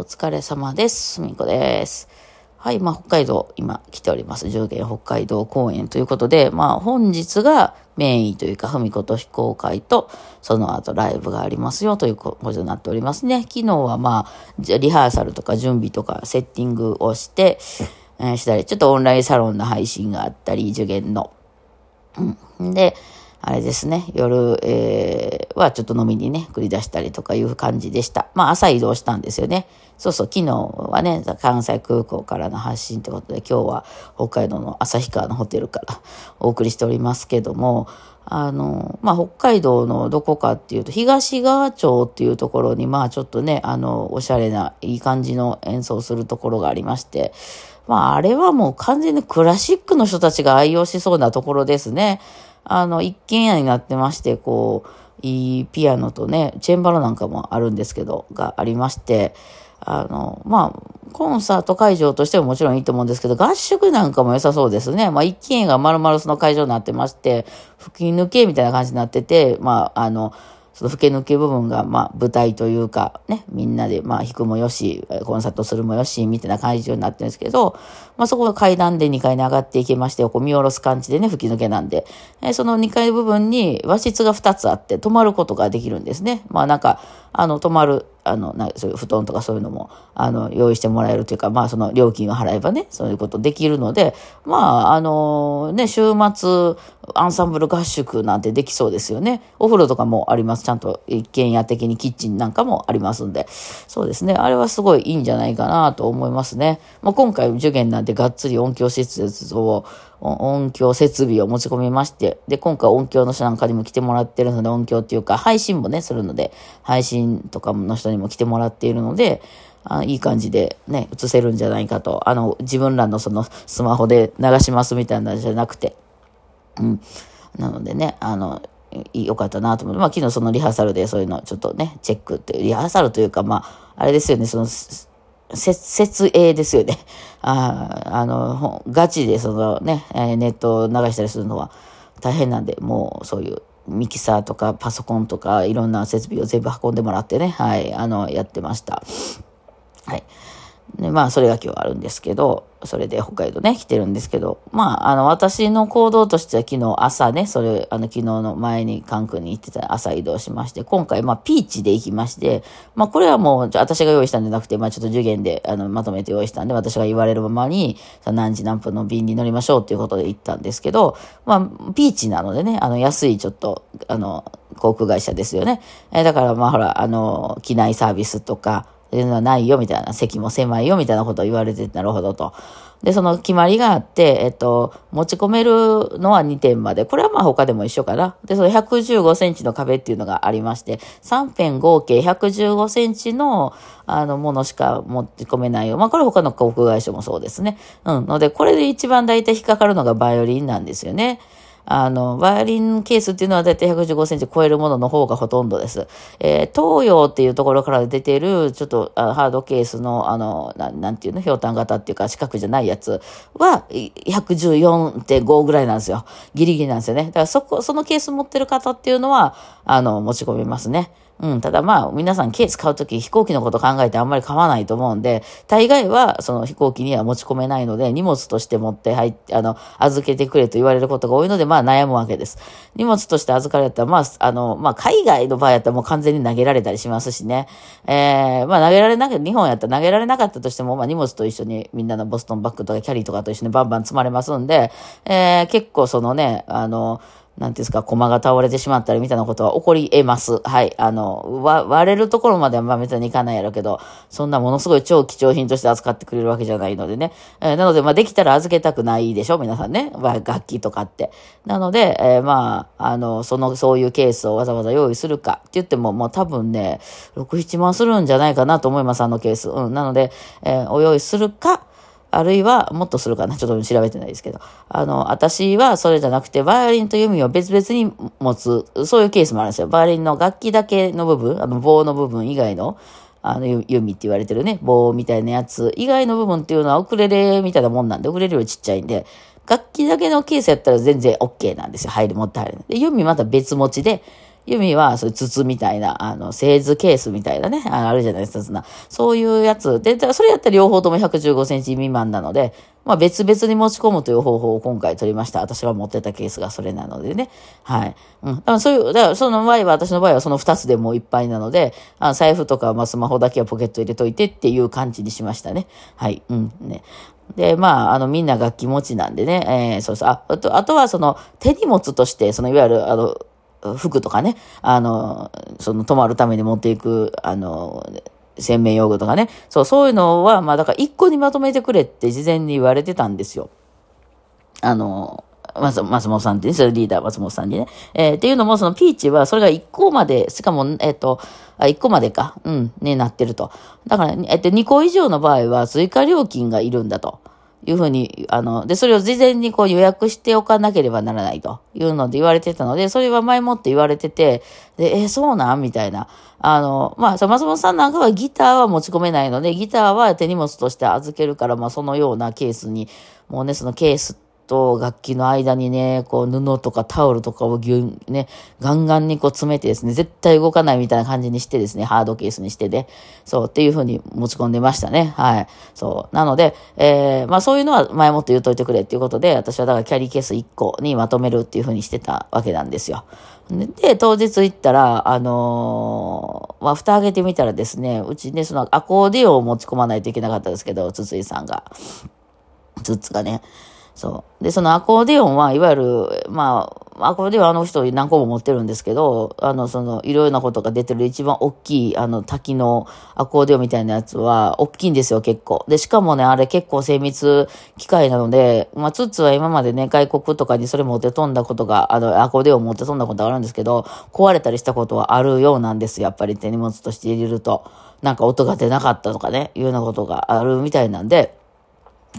お疲れ様です。すみこです。はい、まあ、北海道、今来ております。上限北海道公演ということで、まあ、本日がメインというか、ふみこと非公開と、その後ライブがありますよということになっておりますね。昨日はまあ、じゃリハーサルとか準備とかセッティングをして、えーしたり、ちょっとオンラインサロンの配信があったり、受験の。うん。で、あれですね、夜、えーはちょっと飲みにね、繰り出したりとかいう感じでした。まあ朝移動したんですよね。そうそう、昨日はね、関西空港からの発信ということで、今日は北海道の旭川のホテルから お送りしておりますけども、あの、まあ、北海道のどこかっていうと、東川町っていうところに、まあ、ちょっとね、あの、おしゃれな、いい感じの演奏するところがありまして、まあ、あれはもう完全にクラシックの人たちが愛用しそうなところですね。あの、一軒家になってまして、こう、いいピアノとね、チェンバロなんかもあるんですけど、がありまして、あの、まあ、コンサート会場としてももちろんいいと思うんですけど、合宿なんかも良さそうですね。まあ、一軒家が丸々その会場になってまして、吹き抜けみたいな感じになってて、まあ、あの、その吹け抜け部分が、まあ、舞台というか、ね、みんなで、まあ、弾くもよし、コンサートするもよし、みたいな感じになってるんですけど、まあ、そこが階段で2階に上がっていきまして、こう見下ろす感じでね、吹き抜けなんで、えその2階部分に和室が2つあって、泊まることができるんですね。まあ、なんか、あの、泊まる、あの、なそういう布団とかそういうのも、あの、用意してもらえるというか、まあ、その料金を払えばね、そういうことできるので、まあ、あの、ね、週末、アンサンブル合宿なんてできそうですよね。お風呂とかもあります。ちゃんと一軒家的にキッチンなんかもありますんで。そうですね。あれはすごいいいんじゃないかなと思いますね。まあ、今回受験なんてがっつり音響施設を、音響設備を持ち込みまして、で、今回音響の人なんかにも来てもらってるので、音響っていうか、配信もね、するので、配信とかの人にも来てもらっているので、あいい感じでね、映せるんじゃないかと。あの、自分らのそのスマホで流しますみたいなのじゃなくて。うん。なのでね、あの、良かったなと思って、まあ昨日そのリハーサルでそういうのちょっとね、チェックっていう、リハーサルというか、まあ、あれですよね、その、設営ですよね。ああの、ガチでそのね、ネットを流したりするのは大変なんで、もうそういうミキサーとかパソコンとかいろんな設備を全部運んでもらってね、はい、あの、やってました。はい。で、まあ、それが今日あるんですけど、それで北海道ね、来てるんですけど、まあ、あの、私の行動としては昨日朝ね、それ、あの、昨日の前に関空に行ってた朝移動しまして、今回、まあ、ピーチで行きまして、まあ、これはもう、私が用意したんじゃなくて、まあ、ちょっと受験で、あの、まとめて用意したんで、私が言われるままに、何時何分の便に乗りましょうっていうことで行ったんですけど、まあ、ピーチなのでね、あの、安いちょっと、あの、航空会社ですよね。えーだから、まあ、ほら、あの、機内サービスとか、いうのはないよみたいな、席も狭いよみたいなことを言われて、なるほどと。で、その決まりがあって、えっと、持ち込めるのは2点まで。これはまあ他でも一緒かな。で、その115センチの壁っていうのがありまして、3辺合計115センチの、あの、ものしか持ち込めないよ。まあこれ他の航空会社もそうですね。うん。ので、これで一番大体引っかかるのがバイオリンなんですよね。あの、バイオリンケースっていうのはだいたい115センチ超えるものの方がほとんどです。えー東洋っていうところから出てる、ちょっとあハードケースの、あの、ななんていうの、ひょうたん型っていうか四角じゃないやつは、114.5ぐらいなんですよ。ギリギリなんですよね。だからそこ、そのケース持ってる方っていうのは、あの、持ち込みますね。うん。ただまあ、皆さんケース買うとき飛行機のこと考えてあんまり買わないと思うんで、大概はその飛行機には持ち込めないので、荷物として持って入って、あの、預けてくれと言われることが多いので、まあ悩むわけです。荷物として預かれたら、まあ、あの、まあ海外の場合やったらもう完全に投げられたりしますしね。えー、まあ投げられなかった、日本やったら投げられなかったとしても、まあ荷物と一緒にみんなのボストンバッグとかキャリーとかと一緒にバンバン積まれますんで、えー、結構そのね、あの、なんていうんですか、駒が倒れてしまったりみたいなことは起こり得ます。はい。あの、割れるところまではまあ別にいかないやろうけど、そんなものすごい超貴重品として扱ってくれるわけじゃないのでね。えーなので、まあできたら預けたくないでしょ皆さんね。まあ楽器とかって。なので、えーまあ、あの、その、そういうケースをわざわざ用意するかって言っても、もう多分ね、6、7万するんじゃないかなと思います、あのケース。うん。なので、えーお用意するか、あるいは、もっとするかな。ちょっと調べてないですけど。あの、私はそれじゃなくて、バイオリンと弓を別々に持つ、そういうケースもあるんですよ。バイオリンの楽器だけの部分、あの、棒の部分以外の、あの、弓って言われてるね、棒みたいなやつ以外の部分っていうのはウクレレみたいなもんなんで、ウクレレよりちっちゃいんで、楽器だけのケースやったら全然 OK なんですよ。入る、持って入る。で、弓また別持ちで、ユミは、そういう筒みたいな、あの、製図ケースみたいなね、ああるじゃないですか、そういうやつ。で、それやったら両方とも115センチ未満なので、まあ別々に持ち込むという方法を今回取りました。私が持ってたケースがそれなのでね。はい。うん。だからそういう、だからその場合は、私の場合はその2つでもういっぱいなので、あ財布とか、まあスマホだけはポケット入れといてっていう感じにしましたね。はい。うん。ね。で、まあ、あの、みんな楽器持ちなんでね、えー、そうそう。あ、あと、あとはその、手荷物として、その、いわゆる、あの、服とかね、あの、その、泊まるために持っていく、あの、洗面用具とかね。そう、そういうのは、まあだから一個にまとめてくれって事前に言われてたんですよ。あの、松松本さんってね、それリーダー松本さんにね。えー、っていうのも、そのピーチは、それが1個まで、しかも、えっ、ー、と、あ、1個までか、うん、になってると。だから、えっ、ー、と、2個以上の場合は追加料金がいるんだと。いうふうに、あの、で、それを事前にこう予約しておかなければならないというので言われてたので、それは前もって言われてて、で、えそうなん？みたいな。あの、まあ、松本さんなんかはギターは持ち込めないので、ギターは手荷物として預けるから、まあ、そのようなケースに、もうね、そのケースってと楽器の間にね、こう布とかタオルとかをぎゅね、ガンガンにこう詰めてですね、絶対動かないみたいな感じにしてですね、ハードケースにしてで、そうっていう風に持ち込んでましたね。はい。そう。なので、えー、まあそういうのは前もって言っといてくれっていうことで、私はだからキャリーケース1個にまとめるっていう風にしてたわけなんですよ。で、当日行ったら、あのー、まあ、蓋開けてみたらですね、うちね、そのアコーディオを持ち込まないといけなかったですけど、筒井さんが。つつがね。そう。で、そのアコーディオンは、いわゆる、まあ、アコーディオンあの人何個も持ってるんですけど、あの、その、いろいろなことが出てる一番大きい、あの、滝のアコーディオンみたいなやつは、大きいんですよ、結構。で、しかもね、あれ結構精密機械なので、まあ、ツッツは今までね、外国とかにそれ持って飛んだことが、あの、アコーディオン持って飛んだことがあるんですけど、壊れたりしたことはあるようなんです、やっぱり手荷物として入れると。なんか音が出なかったとかね、いうようなことがあるみたいなんで、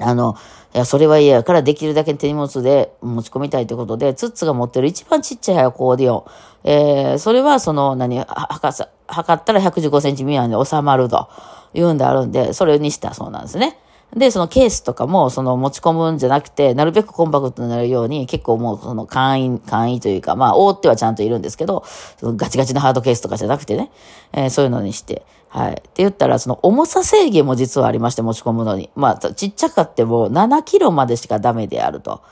あの、いや、それは嫌やからできるだけ手荷物で持ち込みたいということで、ツッツが持ってる一番ちっちゃいアコーディオン。えー、それはその、何、測ったら115センチ未満で収まるというんであるんで、それにしたそうなんですね。で、そのケースとかも、その持ち込むんじゃなくて、なるべくコンパクトになるように、結構もうその簡易、簡易というか、まあ、覆ってはちゃんといるんですけど、そのガチガチのハードケースとかじゃなくてね、えー、そういうのにして、はい。って言ったら、その重さ制限も実はありまして、持ち込むのに。まあ、ちっちゃかっても7キロまでしかダメであると。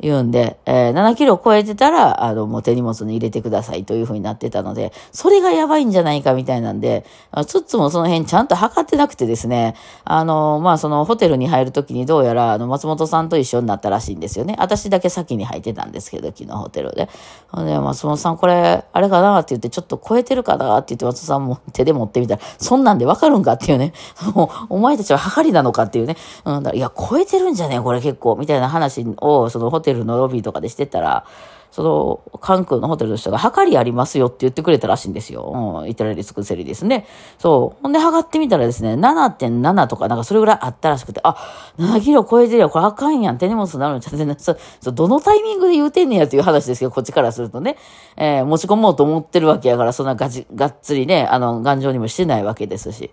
言うんで、えー、7キロ超えてたら、あの、もう手荷物に入れてくださいというふうになってたので、それがやばいんじゃないかみたいなんで、ツッツもその辺ちゃんと測ってなくてですね、あの、まあ、そのホテルに入るときにどうやら、あの、松本さんと一緒になったらしいんですよね。私だけ先に入ってたんですけど、昨日ホテルで。で、松本さんこれ、あれかなって言って、ちょっと超えてるかなって言って、松本さんも手で持ってみたら、そんなんでわかるんかっていうね、お前たちは測りなのかっていうね、うん、だいや、超えてるんじゃねこれ結構、みたいな話を、そのホテルテルのロビーとかでしてたら、その、関空のホテルの人が、測りありますよって言ってくれたらしいんですよ。うん、イタリアで尽くせりですね。そう。ほんで測ってみたらですね、7.7とか、なんかそれぐらいあったらしくて、あ、7キロ超えてるよ、これあかんやん、手荷物になるんちゃってね、そ、そどのタイミングで言うてんねやっていう話ですけど、こっちからするとね、えー、持ち込もうと思ってるわけやから、そんなガチ、がっつりね、あの、頑丈にもしてないわけですし。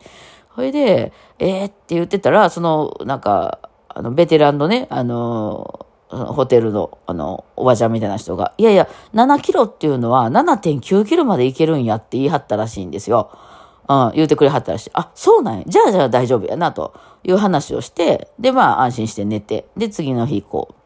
それで、えー、って言ってたら、その、なんか、あの、ベテランのね、あのホテルの、あの、おばちゃんみたいな人が、いやいや、7キロっていうのは7.9キロまで行けるんやって言い張ったらしいんですよ。うん、言うてくれはったらしい。あ、そうなんや。じゃあじゃあ大丈夫やな、という話をして、で、まあ安心して寝て、で、次の日、こう、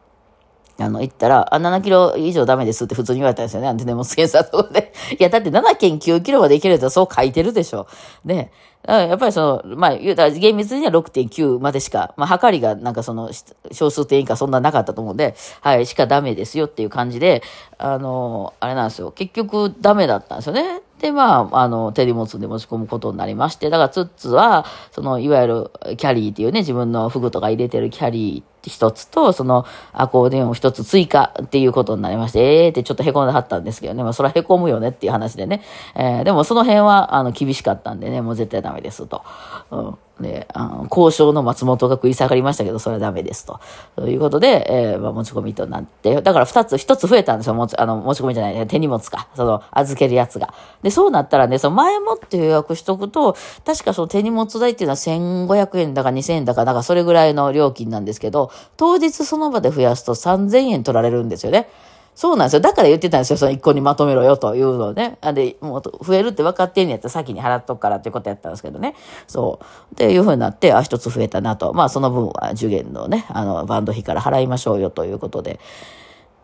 あの、行ったら、あ、7キロ以上ダメですって普通に言われたんですよね。アンテナモス検査とかで。いや、だって7.9キロまで行けるとそう書いてるでしょ。ね。やっぱりその、まあ、言うたら厳密には6.9までしか、まあ、測りがなんかその、小数点以下そんななかったと思うんで、はい、しかダメですよっていう感じで、あの、あれなんですよ。結局ダメだったんですよね。で、まあ、あの、手荷物で持ち込むことになりまして、だからツッツは、その、いわゆるキャリーっていうね、自分のフグとか入れてるキャリー一つと、そのアコーディオンを一つ追加っていうことになりまして、ええー、ってちょっと凹んではったんですけどね、まあそれは凹むよねっていう話でね、えー、でもその辺は、あの、厳しかったんでね、もう絶対ダメですと。うんで、あの、交渉の松本が食い下がりましたけど、それはダメですと。ということで、えー、まあ、持ち込みとなって、だから二つ、一つ増えたんですよ。持ち、あの、持ち込みじゃない、手荷物か。その、預けるやつが。で、そうなったらね、その前もって予約しとくと、確かその手荷物代っていうのは1500円だか2000円だか、なんかそれぐらいの料金なんですけど、当日その場で増やすと3000円取られるんですよね。そうなんですよ。だから言ってたんですよ。その一個にまとめろよというのをね。あで、もう増えるって分かってんねやったら先に払っとくからっていうことやったんですけどね。そう。っていうふうになって、あ、一つ増えたなと。まあその分は受験のね、あの、バンド費から払いましょうよということで。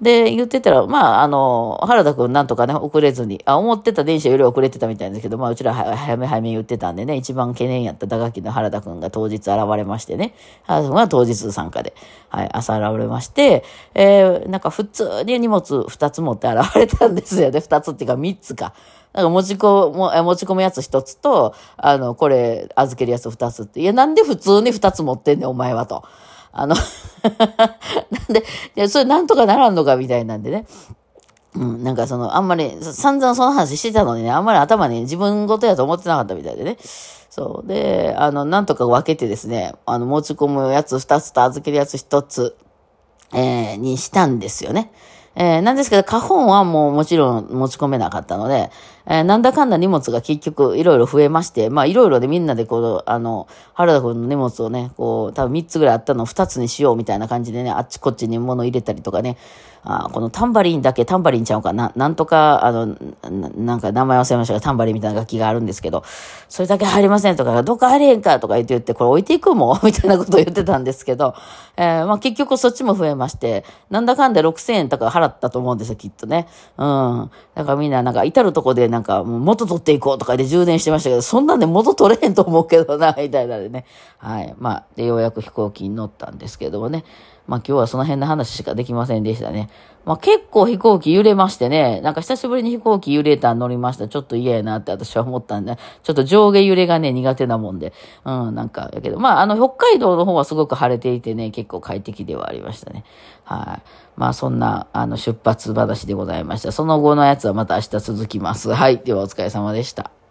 で、言ってたら、まあ、あの、原田くんなんとかね、遅れずに、あ、思ってた電車より遅れてたみたいですけど、まあ、うちら早め早め言ってたんでね、一番懸念やった打楽器の原田くんが当日現れましてね、原田くんが当日参加で、はい、朝現れまして、えー、なんか普通に荷物二つ持って現れたんですよね。二つっていうか三つか。なんか持ち込む、持ち込むやつ一つと、あの、これ預けるやつ二つって。いや、なんで普通に二つ持ってんねん、お前はと。あの なんで、いや、それなんとかならんのかみたいなんでね。うん、なんかその、あんまり、散々その話してたのにね、あんまり頭に自分ごとやと思ってなかったみたいでね。そう。で、あの、なんとか分けてですね、あの、持ち込むやつ二つと預けるやつ一つ、えー、にしたんですよね。えー、なんですけど、花本はもうもちろん持ち込めなかったので、えー、なんだかんだ荷物が結局いろいろ増えまして、まあいろいろでみんなでこう、あの、原田君の荷物をね、こう、多分3つぐらいあったのを2つにしようみたいな感じでね、あっちこっちに物入れたりとかね、あこのタンバリンだけ、タンバリンちゃうかな、なんとか、あの、なんか名前忘れましたが、タンバリンみたいな楽器があるんですけど、それだけ入りませんとか、どっか入れへんかとか言って言って、これ置いていくもん みたいなことを言ってたんですけど、えー、まあ結局そっちも増えまして、なんだかんだ6000円とか払ったと思うんですよ、きっとね。うん。だからみんななんか至るとこでなんか、もう元取っていこうとかで充電してましたけど、そんなんで元取れへんと思うけどな、みたいなでね。はい。まあ、で、ようやく飛行機に乗ったんですけどもね。まあ今日はその辺の話しかできませんでしたね。まあ結構飛行機揺れましてね、なんか久しぶりに飛行機揺れた乗りました。ちょっと嫌やなって私は思ったんで、ちょっと上下揺れがね、苦手なもんで。うん、なんか、やけど、まああの北海道の方はすごく晴れていてね、結構快適ではありましたね。はい。まあそんな、あの出発話でございました。その後のやつはまた明日続きます。はい。ではお疲れ様でした。